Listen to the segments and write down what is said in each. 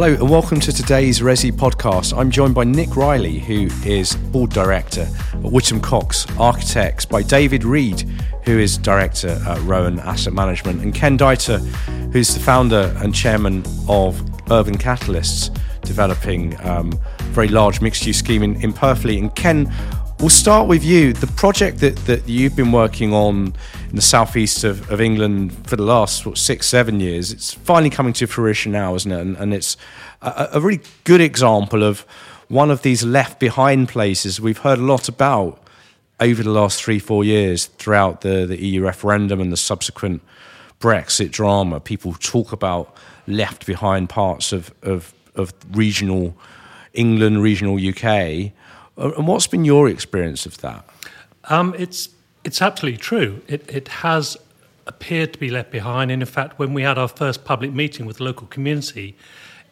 Hello and welcome to today's Resi podcast. I'm joined by Nick Riley, who is board director at Whittam Cox Architects, by David Reed, who is director at Rowan Asset Management, and Ken Dytor, who's the founder and chairman of Urban Catalysts, developing um, a very large mixed-use scheme in, in Purfleet. And Ken, we'll start with you. The project that, that you've been working on in the southeast of, of England for the last what, six, seven years. It's finally coming to fruition now, isn't it? And, and it's a, a, really good example of one of these left behind places we've heard a lot about over the last three, four years throughout the, the EU referendum and the subsequent Brexit drama. People talk about left behind parts of, of, of regional England, regional UK. And what's been your experience of that? Um, it's it's absolutely true. It, it has appeared to be left behind. And in fact, when we had our first public meeting with the local community,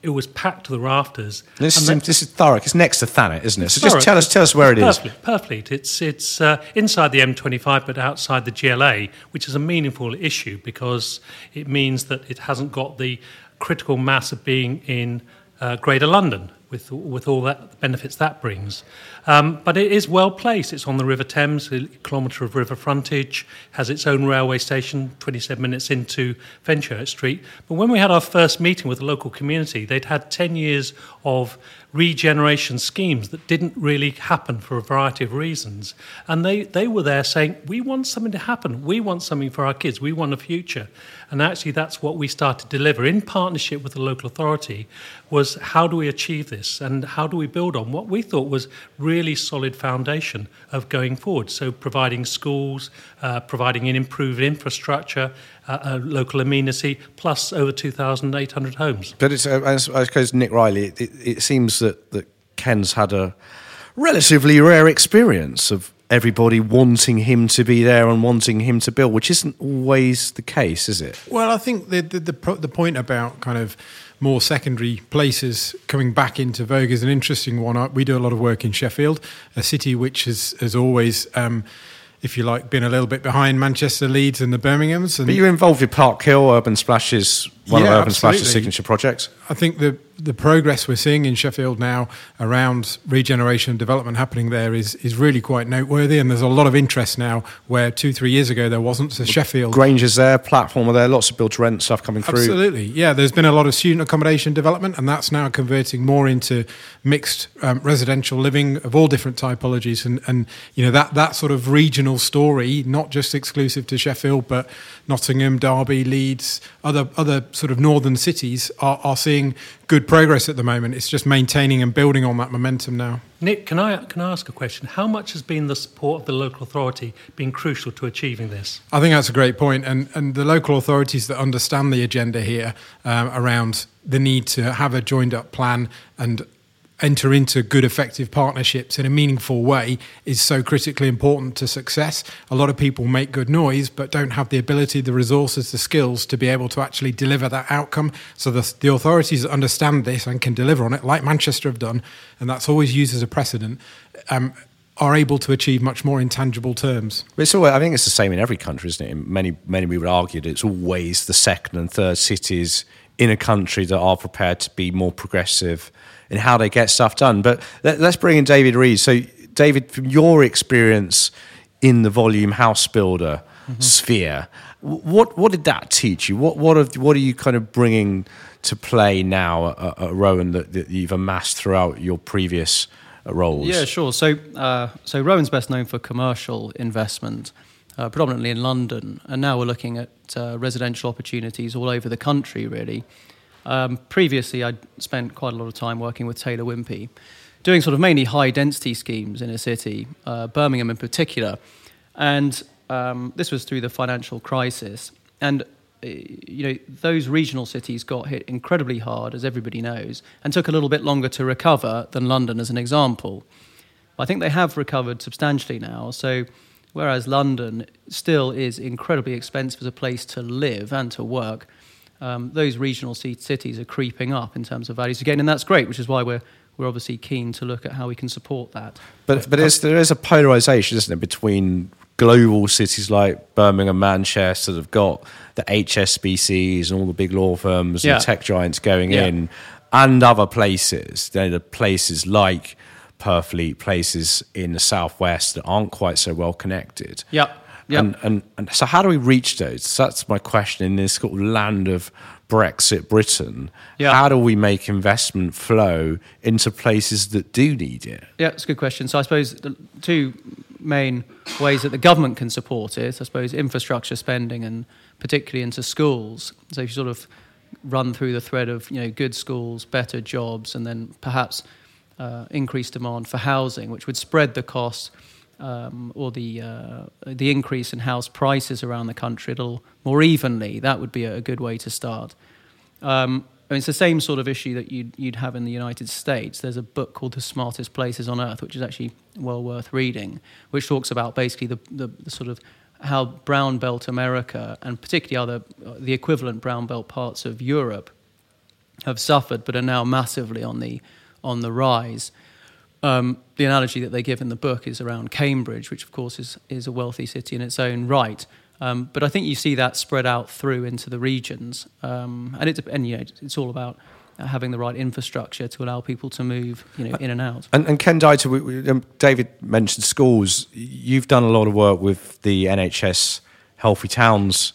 it was packed to the rafters. This, is, this is Thurrock. It's next to Thanet, isn't it? So just tell us, tell us where it is. Purfleet. It's it's uh, inside the M25, but outside the GLA, which is a meaningful issue because it means that it hasn't got the critical mass of being in uh, Greater London with with all that the benefits that brings. Um, but it is well placed. It's on the River Thames, a kilometre of river frontage, has its own railway station, 27 minutes into Fenchurch Street. But when we had our first meeting with the local community, they'd had 10 years of regeneration schemes that didn't really happen for a variety of reasons. And they, they were there saying, We want something to happen. We want something for our kids. We want a future. And actually, that's what we started to deliver in partnership with the local authority was how do we achieve this and how do we build on what we thought was really solid foundation of going forward. So providing schools, uh, providing an improved infrastructure, a local amenity, plus over 2,800 homes. But it's, uh, I suppose, Nick Riley, it, it seems that, that Ken's had a relatively rare experience of everybody wanting him to be there and wanting him to build, which isn't always the case, is it? Well, I think the the, the, the point about kind of more secondary places coming back into vogue is an interesting one. We do a lot of work in Sheffield, a city which has has always. Um, if you like, been a little bit behind Manchester, Leeds, and the Birminghams. And but you're involved with Park Hill, Urban Splashes, one yeah, of Urban absolutely. Splash's signature projects. I think the the progress we're seeing in Sheffield now around regeneration and development happening there is is really quite noteworthy, and there's a lot of interest now where two three years ago there wasn't. So Sheffield, Grainger's there, platform are there, lots of build to rent stuff coming through. Absolutely, yeah. There's been a lot of student accommodation development, and that's now converting more into mixed um, residential living of all different typologies, and and you know that that sort of regional story, not just exclusive to Sheffield, but Nottingham, Derby, Leeds, other other sort of northern cities are, are seeing good progress at the moment. It's just maintaining and building on that momentum now. Nick, can I can I ask a question? How much has been the support of the local authority been crucial to achieving this? I think that's a great point, and and the local authorities that understand the agenda here um, around the need to have a joined up plan and enter into good, effective partnerships in a meaningful way is so critically important to success. A lot of people make good noise, but don't have the ability, the resources, the skills to be able to actually deliver that outcome. So the, the authorities that understand this and can deliver on it, like Manchester have done, and that's always used as a precedent. Um, are able to achieve much more intangible terms. It's I think it's the same in every country, isn't it? In many, many we would argue that it's always the second and third cities in a country that are prepared to be more progressive in how they get stuff done. But let, us bring in David Reed. So, David, from your experience in the volume house builder mm-hmm. sphere, what what did that teach you? What what are, what are you kind of bringing to play now at, at Rowan that, that, you've amassed throughout your previous uh, roles? Yeah, sure. So uh, so Rowan's best known for commercial investment. Uh, predominantly in London, and now we're looking at uh, residential opportunities all over the country, really. Um, previously, I'd spent quite a lot of time working with Taylor Wimpey, doing sort of mainly high density schemes in a city, uh, Birmingham in particular. And um, this was through the financial crisis. And uh, you know those regional cities got hit incredibly hard, as everybody knows, and took a little bit longer to recover than London, as an example. I think they have recovered substantially now. So, whereas London still is incredibly expensive as a place to live and to work, um, those regional cities are creeping up in terms of values again, and that's great, which is why we're we're obviously keen to look at how we can support that. But but there is a polarization, isn't there, between global cities like Birmingham, Manchester that have got the HSBCs and all the big law firms yeah. and tech giants going yeah. in, and other places. There are places like Purfleet, places in the southwest that aren't quite so well connected. Yep. Yep. And, and and so how do we reach those? So that's my question in this sort of land of Brexit Britain. Yeah. How do we make investment flow into places that do need it? Yeah, it's a good question. So I suppose the two main ways that the government can support it, I suppose, infrastructure spending and particularly into schools. So if you sort of run through the thread of you know good schools, better jobs, and then perhaps uh, increased demand for housing, which would spread the costs um, or the uh, the increase in house prices around the country a little more evenly. That would be a good way to start. Um, I mean, it's the same sort of issue that you'd, you'd have in the United States. There's a book called The Smartest Places on Earth, which is actually well worth reading, which talks about basically the, the, the sort of how brown belt America and particularly other the equivalent brown belt parts of Europe have suffered, but are now massively on the on the rise. Um, the analogy that they give in the book is around Cambridge, which of course is is a wealthy city in its own right. Um, but I think you see that spread out through into the regions, um, and it and you know it's all about having the right infrastructure to allow people to move, you know, in and out. And, and Ken Dytor, we, we, um, David mentioned schools. You've done a lot of work with the NHS Healthy Towns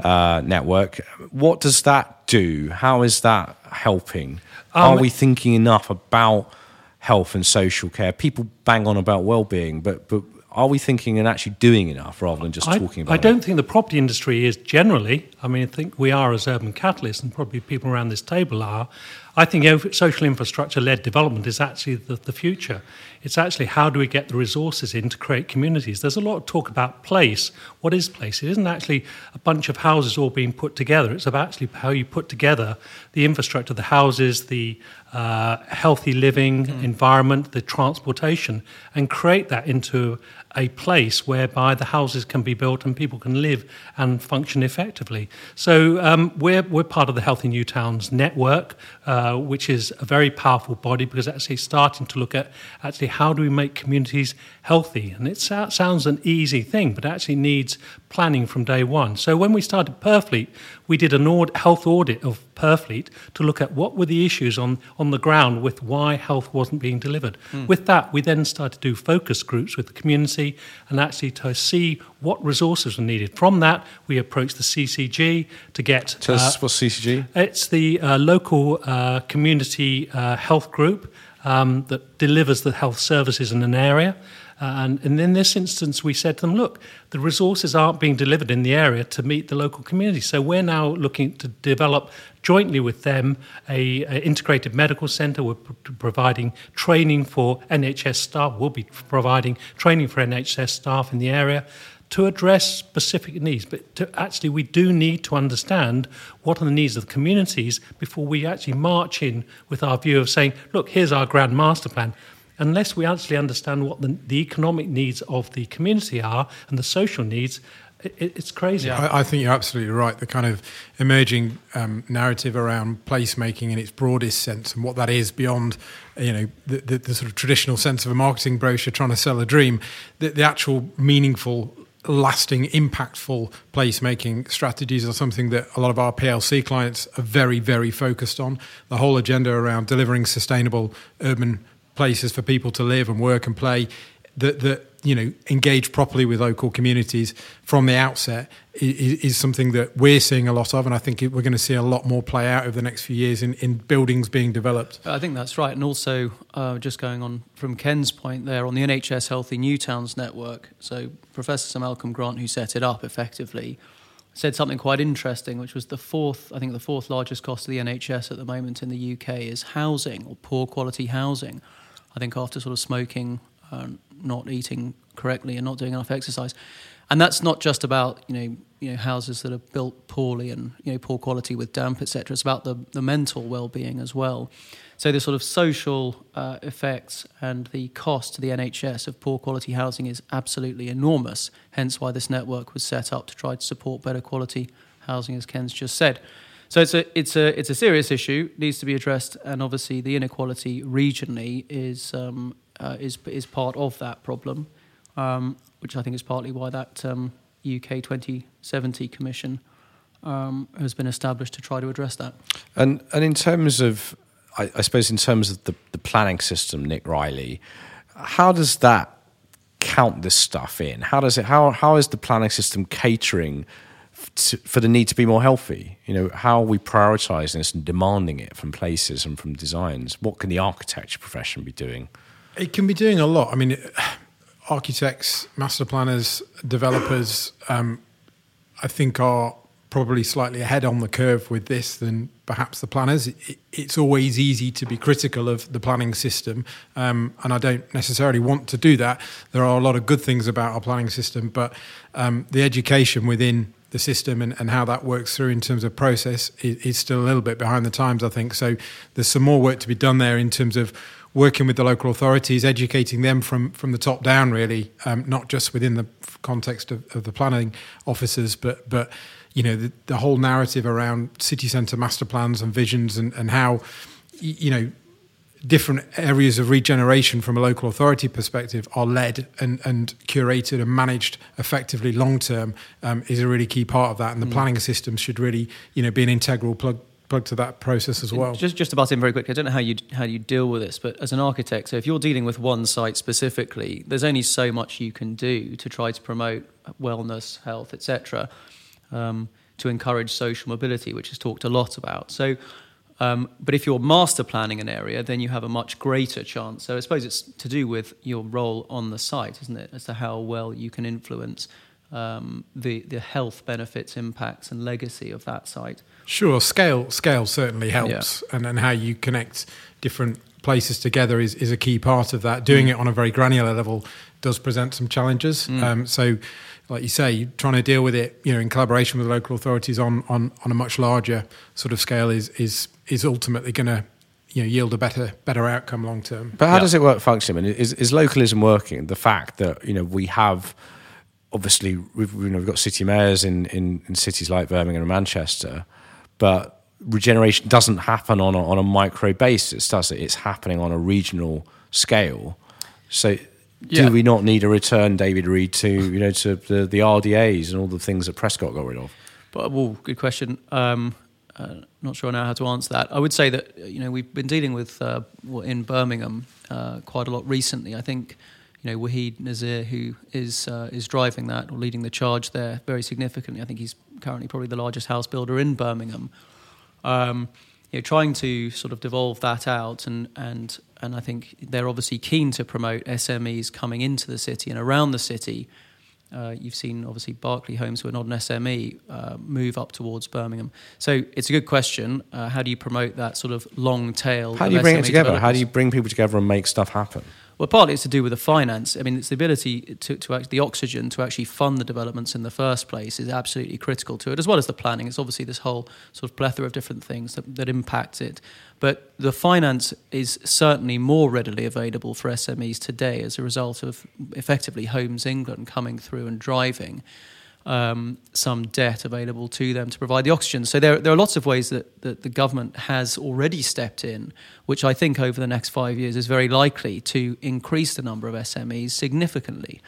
uh, network. What does that do? How is that helping? Um, Are we thinking enough about health and social care? People bang on about well-being, but but are we thinking and actually doing enough rather than just I, talking about I it? I don't think the property industry is generally, I mean, I think we are as urban catalysts, and probably people around this table are. I think social infrastructure led development is actually the, the future. It's actually how do we get the resources in to create communities? There's a lot of talk about place. What is place? It isn't actually a bunch of houses all being put together. It's about actually how you put together the infrastructure, the houses, the uh, healthy living environment, the transportation, and create that into a place whereby the houses can be built and people can live and function effectively. So um, we're, we're part of the Healthy New Towns network, uh, which is a very powerful body because actually starting to look at actually how do we make communities healthy. And it sou- sounds an easy thing, but actually needs planning from day one. So when we started Purfleet, we did an aud- health audit of Purfleet to look at what were the issues on, on the ground with why health wasn't being delivered. With that, we then started to do focus groups with the community and actually to see what resources were needed. From that, we approached the CCG to get. Tell uh, us what's CCG? it's the uh, local uh, community uh, health group um, that delivers the health services in an area. Uh, and, and in this instance, we said to them, look, the resources aren't being delivered in the area to meet the local community. So we're now looking to develop jointly with them a, integrated medical centre. We're p- providing training for NHS staff. We'll be providing training for NHS staff in the area to address specific needs. But to, actually, we do need to understand what are the needs of the communities before we actually march in with our view of saying, look, here's our grand master plan. Unless we actually understand what the, the economic needs of the community are and the social needs, it, it's crazy. I, I think you're absolutely right. The kind of emerging um, narrative around placemaking in its broadest sense and what that is beyond, you know, the, the, the sort of traditional sense of a marketing brochure trying to sell a dream, the, the actual meaningful lasting, impactful placemaking strategies are something that a lot of our PLC clients are very, very focused on. The whole agenda around delivering sustainable urban places for people to live and work and play that, that you know, engage properly with local communities from the outset is, is something that we're seeing a lot of, and I think we're going to see a lot more play out over the next few years in, in buildings being developed. I think that's right. And also, uh, just going on from Ken's point there, on the NHS Healthy New Towns network, so Professor Sir Malcolm Grant, who set it up effectively, said something quite interesting, which was the fourth, I think the fourth largest cost of the NHS at the moment in the UK is housing or poor quality housing. I think after sort of smoking, uh, not eating correctly, and not doing enough exercise, and that's not just about you know you know houses that are built poorly and you know poor quality with damp, etc. It's about the the mental well-being as well. So the sort of social uh, effects and the cost to the NHS of poor quality housing is absolutely enormous. Hence why this network was set up to try to support better quality housing, as Ken's just said. So it's a it's a it's a serious issue, needs to be addressed, and obviously the inequality regionally is um, uh, is is part of that problem, um, which I think is partly why that um, UK 2070 Commission um, has been established to try to address that. And and in terms of I, I suppose in terms of the, the planning system, Nick Riley, how does that count this stuff in? How does it? How how is the planning system catering to, for the need to be more healthy? You know, how are we prioritising this and demanding it from places and from designs? What can the architecture profession be doing? It can be doing a lot. I mean, architects, master planners, developers, um, I think are probably slightly ahead on the curve with this than perhaps the planners. It, it's always easy to be critical of the planning system, um, and I don't necessarily want to do that. There are a lot of good things about our planning system, but um, the education within the system and, and how that works through in terms of process is, is still a little bit behind the times, I think. So there's some more work to be done there in terms of working with the local authorities, educating them from, from the top down, really, um, not just within the context of, of, the planning officers, but but you know the, the whole narrative around city centre master plans and visions and, and how you know different areas of regeneration from a local authority perspective are led and, and curated and managed effectively long term um, is a really key part of that. And the mm. planning system should really, you know, be an integral plug plug to that process as well. Just just about in very quickly. I don't know how you how you deal with this, but as an architect, so if you're dealing with one site specifically, there's only so much you can do to try to promote wellness, health, etc., um, to encourage social mobility, which is talked a lot about. So. Um, but if you're master planning an area, then you have a much greater chance. So I suppose it's to do with your role on the site, isn't it, as to how well you can influence um, the the health benefits, impacts, and legacy of that site. Sure, scale scale certainly helps, yeah. and and how you connect different places together is, is a key part of that. Doing mm. it on a very granular level does present some challenges. Mm. Um, so, like you say, trying to deal with it, you know, in collaboration with local authorities on on, on a much larger sort of scale is is is ultimately going to you know yield a better better outcome long term. But how yeah. does it work functionally? Is is localism working? The fact that you know we have obviously we've you know we've got city mayors in, in, in cities like Birmingham and Manchester, but regeneration doesn't happen on a, on a micro basis, does it? It's happening on a regional scale. So do we not need a return, David Reed, to you know to the, the RDAs and all the things that Prescott got rid of? But well, good question. Um, uh, not sure now how to answer that. I would say that you know we've been dealing with uh, in Birmingham uh, quite a lot recently. I think you know Waheed Nazir, who is uh, is driving that or leading the charge there very significantly. I think he's currently probably the largest house builder in Birmingham. Um, you know, trying to sort of devolve that out, and and and I think they're obviously keen to promote SMEs coming into the city and around the city. Uh, you've seen obviously Berkeley Homes, who are not an SME, uh, move up towards Birmingham. So it's a good question. Uh, how do you promote that sort of long tail? How do you bring SME it together? How do you bring people together and make stuff happen? Well, partly it's to do with the finance. I mean, it's the ability to, to act, the oxygen to actually fund the developments in the first place is absolutely critical to it, as well as the planning. It's obviously this whole sort of plethora of different things that, that impact it. But the finance is certainly more readily available for SMEs today as a result of effectively Homes England coming through and driving um, some debt available to them to provide the oxygen. So there, there are lots of ways that, that the government has already stepped in, which I think over the next five years is very likely to increase the number of SMEs significantly.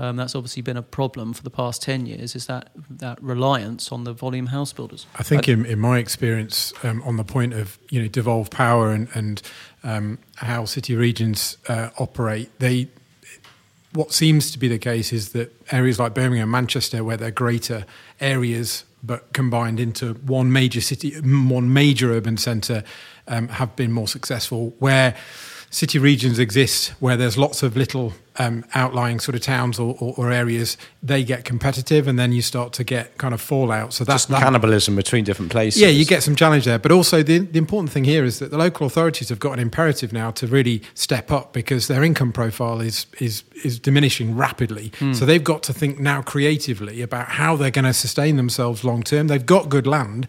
Um, that's obviously been a problem for the past 10 years is that that reliance on the volume house builders i think in, in my experience um, on the point of you know devolved power and, and um, how city regions uh, operate they what seems to be the case is that areas like Birmingham Manchester, where they're greater areas but combined into one major city, one major urban centre, um, have been more successful. Where city regions exist where there's lots of little um, outlying sort of towns or, or, or, areas, they get competitive, and then you start to get kind of fallout. So that's that, cannibalism between different places. Yeah, you get some challenge there. But also, the, the important thing here is that the local authorities have got an imperative now to really step up because their income profile is is is diminishing rapidly. Mm. So they've got to think now creatively about how they're going to sustain themselves long term. They've got good land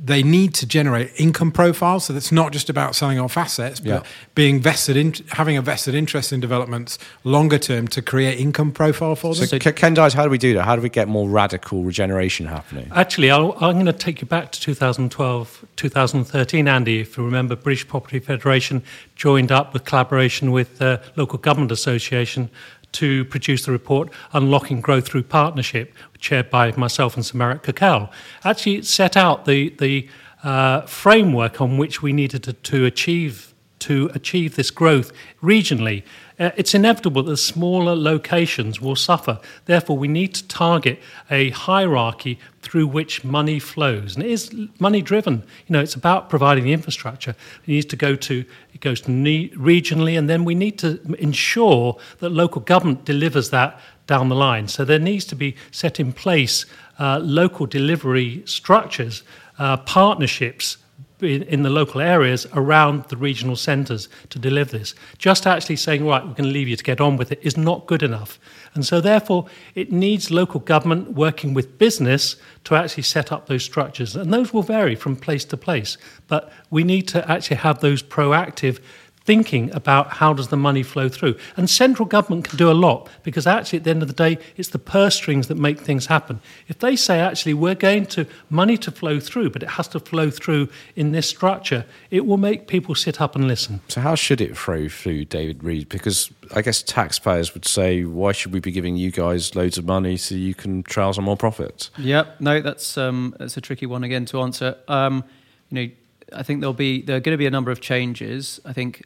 they need to generate income profiles. So it's not just about selling off assets, but yeah. being vested in having a vested interest in developments longer term to create income profile for them. So, Ken Dytor, how do we do that? How do we get more radical regeneration happening? Actually, i am going to take you back to 2012, 2013, Andy. If you remember, British Property Federation joined up with collaboration with the Local Government Association to produce the report Unlocking Growth Through Partnership, chaired by myself and Merrick Cockell. Actually, it set out the, the uh, framework on which we needed to, to achieve to achieve this growth regionally. Uh, it's inevitable that smaller locations will suffer. Therefore, we need to target a hierarchy through which money flows, and it is money driven. You know, it's about providing the infrastructure. It needs to go to it goes to ne- regionally, and then we need to ensure that local government delivers that down the line. So there needs to be set in place uh, local delivery structures, uh, partnerships in, the local areas around the regional centres to deliver this. Just actually saying, right, we're going to leave you to get on with it is not good enough. And so, therefore, it needs local government working with business to actually set up those structures. And those will vary from place to place. But we need to actually have those proactive thinking about how does the money flow through. And central government can do a lot because actually at the end of the day, it's the purse strings that make things happen. If they say actually we're going to money to flow through, but it has to flow through in this structure, it will make people sit up and listen. So how should it flow through, David Reed? Because I guess taxpayers would say, why should we be giving you guys loads of money so you can trail some more profits? Yep, no, that's um, that's a tricky one again to answer. Um, you know I think there'll be there are going to be a number of changes. I think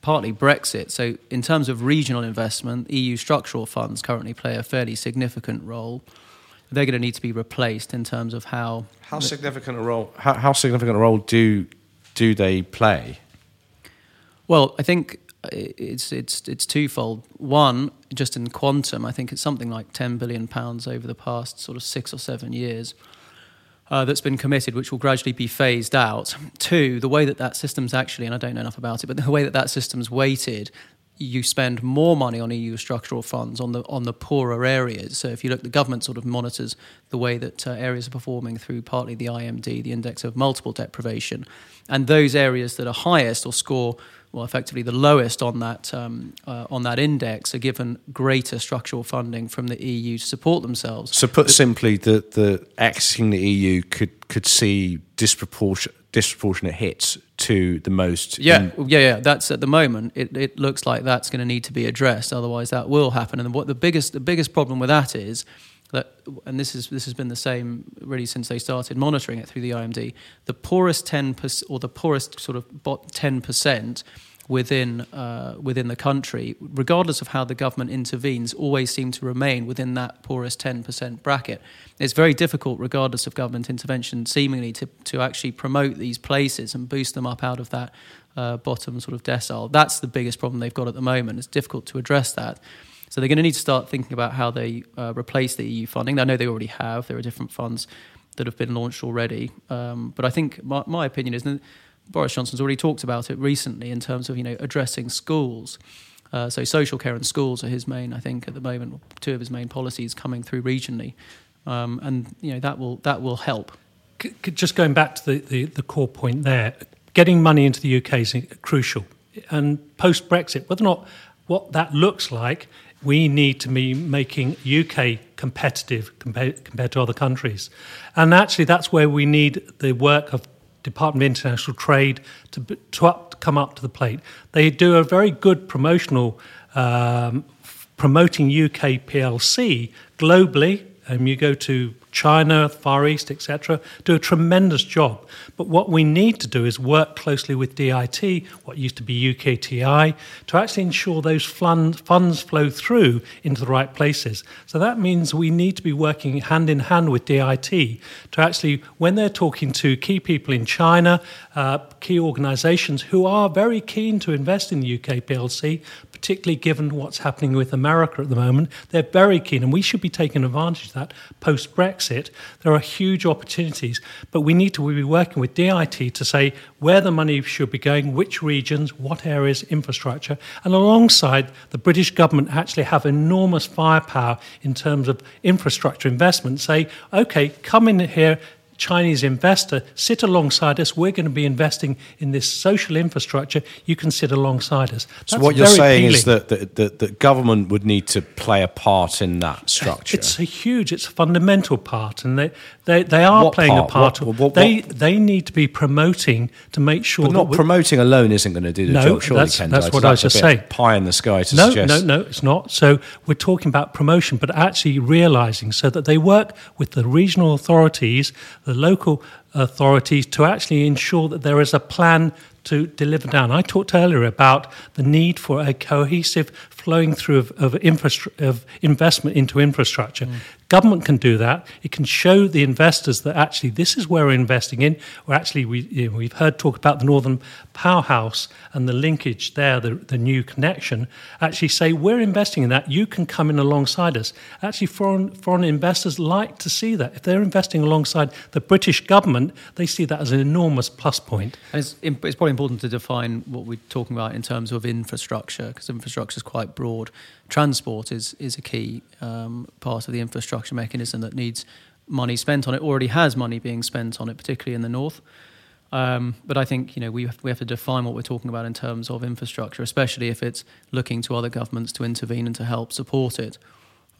partly Brexit. So in terms of regional investment, EU structural funds currently play a fairly significant role. They're going to need to be replaced in terms of how how significant a role how, how significant a role do do they play? Well, I think uh, it's it's it's twofold. One, just in quantum, I think it's something like ten billion pounds over the past sort of six or seven years uh, that's been committed, which will gradually be phased out. Two, the way that that system's actually, and I don't know enough about it, but the way that that system's weighted, you spend more money on EU structural funds on the on the poorer areas. So if you look, the government sort of monitors the way that uh, areas are performing through partly the IMD, the index of multiple deprivation, and those areas that are highest or score well, effectively the lowest on that um, uh, on that index are given greater structural funding from the EU to support themselves. So, put simply, the the exiting the EU could could see disproportionate disproportionate hits to the most. Yeah, in- yeah, yeah. That's at the moment. It it looks like that's going to need to be addressed. Otherwise, that will happen. And what the biggest the biggest problem with that is that, and this is this has been the same really since they started monitoring it through the IMD. The poorest ten percent, or the poorest sort of ten percent within uh, within the country, regardless of how the government intervenes, always seem to remain within that poorest ten percent bracket. It's very difficult, regardless of government intervention, seemingly to to actually promote these places and boost them up out of that uh, bottom sort of decile. That's the biggest problem they've got at the moment. It's difficult to address that. So they're going to need to start thinking about how they uh, replace the EU funding. I know they already have. There are different funds that have been launched already. Um, but I think my, my opinion is that Boris Johnson's already talked about it recently in terms of you know addressing schools. Uh, so social care and schools are his main, I think, at the moment, two of his main policies coming through regionally, um, and you know that will that will help. Just going back to the, the, the core point there, getting money into the UK is crucial, and post Brexit, whether or not what that looks like we need to be making UK competitive compared, to other countries. And actually, that's where we need the work of Department of International Trade to, to, up, to come up to the plate. They do a very good promotional um, promoting UK PLC globally. And you go to China, Far East, etc., do a tremendous job. But what we need to do is work closely with DIT, what used to be UKTI, to actually ensure those funds flow through into the right places. So that means we need to be working hand in hand with DIT to actually, when they're talking to key people in China, uh, key organisations who are very keen to invest in the UK PLC, particularly given what's happening with America at the moment. They're very keen, and we should be taking advantage of that post Brexit. There are huge opportunities, but we need to be working with DIT to say where the money should be going, which regions, what areas, infrastructure, and alongside the British government actually have enormous firepower in terms of infrastructure investment. Say, okay, come in here Chinese investor, sit alongside us. We're going to be investing in this social infrastructure. You can sit alongside us. That's so what you're saying appealing. is that the, the, the, government would need to play a part in that structure. It's a huge, it's a fundamental part, and they they, they are what playing part? a part. What, what, they they need to be promoting to make sure. But not promoting alone isn't going to do the no, job. Surely, that's, that's what I was just saying. Pie in the sky to no, suggest. No, no, it's not. So we're talking about promotion, but actually realizing so that they work with the regional authorities the local authorities to actually ensure that there is a plan to deliver down. I talked earlier about the need for a cohesive flowing through of, of, infrastru- of investment into infrastructure. Mm. Government can do that. It can show the investors that actually this is where we're investing in. Or actually, we, you know, we've heard talk about the Northern Powerhouse and the linkage there, the, the new connection. Actually, say we're investing in that. You can come in alongside us. Actually, foreign foreign investors like to see that. If they're investing alongside the British government, they see that as an enormous plus point. And it's, it's probably important to define what we're talking about in terms of infrastructure, because infrastructure is quite broad. Transport is is a key um, part of the infrastructure mechanism that needs money spent on it. Already has money being spent on it, particularly in the north. Um, but I think you know we have, we have to define what we're talking about in terms of infrastructure, especially if it's looking to other governments to intervene and to help support it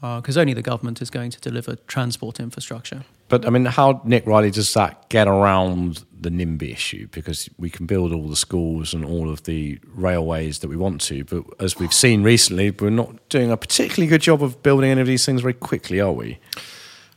because uh, only the government is going to deliver transport infrastructure. But I mean, how Nick Riley does that get around the NIMBY issue? Because we can build all the schools and all of the railways that we want to, but as we've seen recently, we're not doing a particularly good job of building any of these things very quickly, are we?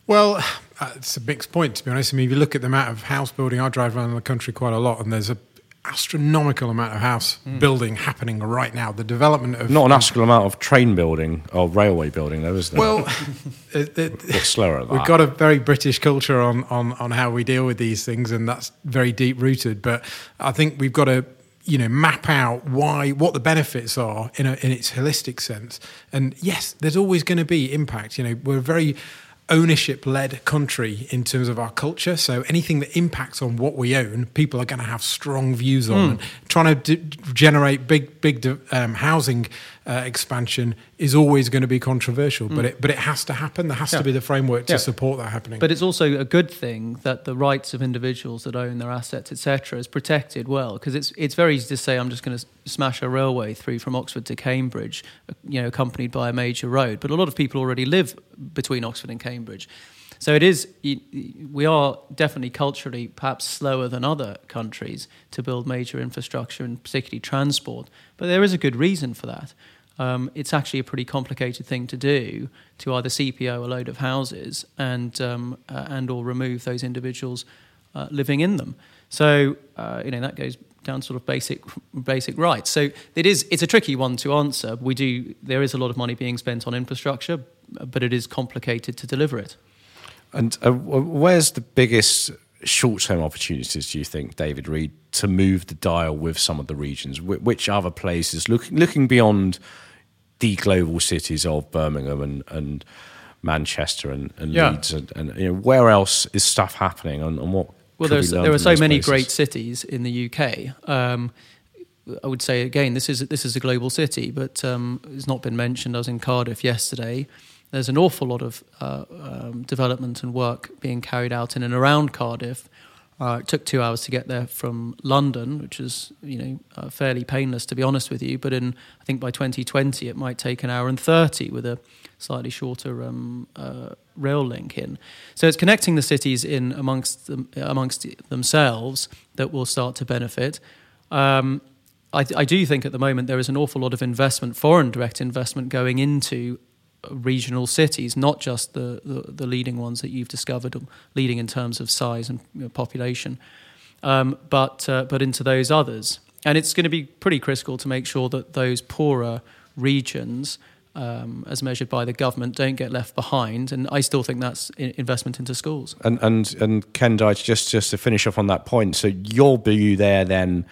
Well, uh, it's a mixed point to be honest. I mean, if you look at the amount of house building, I drive around the country quite a lot, and there's a astronomical amount of house mm. building happening right now. The development of not an astronomical amount of train building or railway building, though, is there? Well, it, it, it's slower. We've got a very British culture on, on on how we deal with these things, and that's very deep rooted. But I think we've got to you know map out why what the benefits are in a, in its holistic sense. And yes, there's always going to be impact. You know, we're very ownership led country in terms of our culture. So anything that impacts on what we own, people are going to have strong views on. Mm. trying to d- generate big, big um, housing uh, expansion is always going to be controversial, mm. but it but it has to happen. There has yeah. to be the framework to yeah. support that happening. But it's also a good thing that the rights of individuals that own their assets, etc., is protected well because it's it's very easy to say I'm just going to smash a railway through from Oxford to Cambridge, you know, accompanied by a major road. But a lot of people already live between Oxford and Cambridge. So it is. We are definitely culturally perhaps slower than other countries to build major infrastructure and particularly transport. But there is a good reason for that. Um, it's actually a pretty complicated thing to do to either CPO a load of houses and um, uh, and or remove those individuals uh, living in them. So uh, you know that goes down sort of basic basic rights. So it is it's a tricky one to answer. We do there is a lot of money being spent on infrastructure, but it is complicated to deliver it. And uh, where's the biggest short-term opportunities do you think, David Reed, to move the dial with some of the regions? Wh- which other places, look, looking beyond the global cities of Birmingham and, and Manchester and, and yeah. Leeds, and, and, you know, where else is stuff happening, and, and what? Well, we there are so many places? great cities in the UK. Um, I would say again, this is this is a global city, but um, it's not been mentioned. I was in Cardiff yesterday there's an awful lot of uh, um, development and work being carried out in and around Cardiff. Uh, it took two hours to get there from London, which is you know uh, fairly painless to be honest with you. But in I think by 2020 it might take an hour and 30 with a slightly shorter um, uh, rail link in. So it's connecting the cities in amongst them, amongst themselves that will start to benefit. Um, I, I, do think at the moment there is an awful lot of investment, foreign direct investment, going into regional cities, not just the, the, the, leading ones that you've discovered, leading in terms of size and you know, population, um, but, uh, but into those others. And it's going to be pretty critical to make sure that those poorer regions, um, as measured by the government, don't get left behind. And I still think that's investment into schools. And and and Ken Dytor, just just to finish off on that point. So your view there then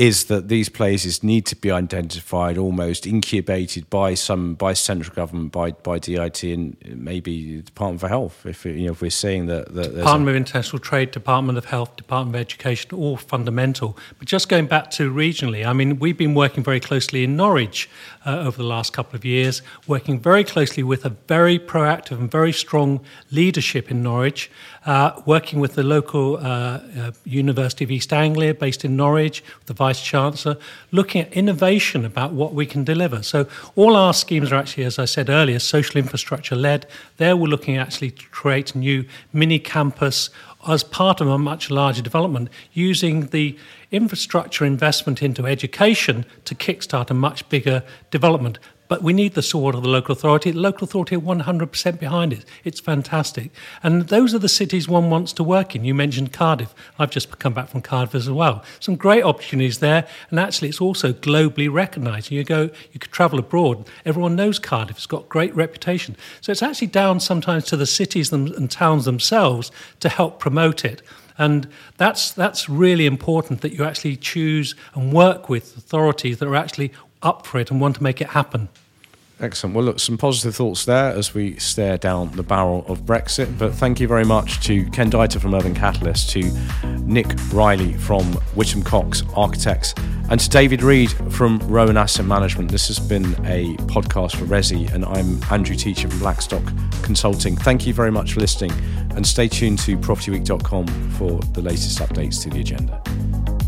is that these places need to be identified, almost incubated by some by central government, by by DIT, and maybe the Department for Health. If you know, if we're seeing that, that Department a... of International Trade, Department of Health, Department of Education, all fundamental. But just going back to regionally, I mean, we've been working very closely in Norwich uh, over the last couple of years, working very closely with a very proactive and very strong leadership in Norwich, uh, working with the local uh, uh University of East Anglia, based in Norwich, the Vice Chancellor, looking at innovation about what we can deliver. So, all our schemes are actually, as I said earlier, social infrastructure led. There, we're looking actually to create new mini campus as part of a much larger development, using the infrastructure investment into education to kickstart a much bigger development. But we need the support of the local authority. The local authority are 100% behind it. It's fantastic. And those are the cities one wants to work in. You mentioned Cardiff. I've just come back from Cardiff as well. Some great opportunities there. And actually, it's also globally recognised. You go, you could travel abroad. Everyone knows Cardiff. It's got great reputation. So it's actually down sometimes to the cities and towns themselves to help promote it. And that's, that's really important that you actually choose and work with authorities that are actually up for it and want to make it happen. Excellent. Well, look, some positive thoughts there as we stare down the barrel of Brexit. But thank you very much to Ken Dytor from Urban Catalyst, to Nick Riley from Whittam Cox Architects, and to David Reed from Rowan Asset Management. This has been a podcast for Resi, and I'm Andrew Teacher from Blackstock Consulting. Thank you very much for listening, and stay tuned to propertyweek.com for the latest updates to the agenda.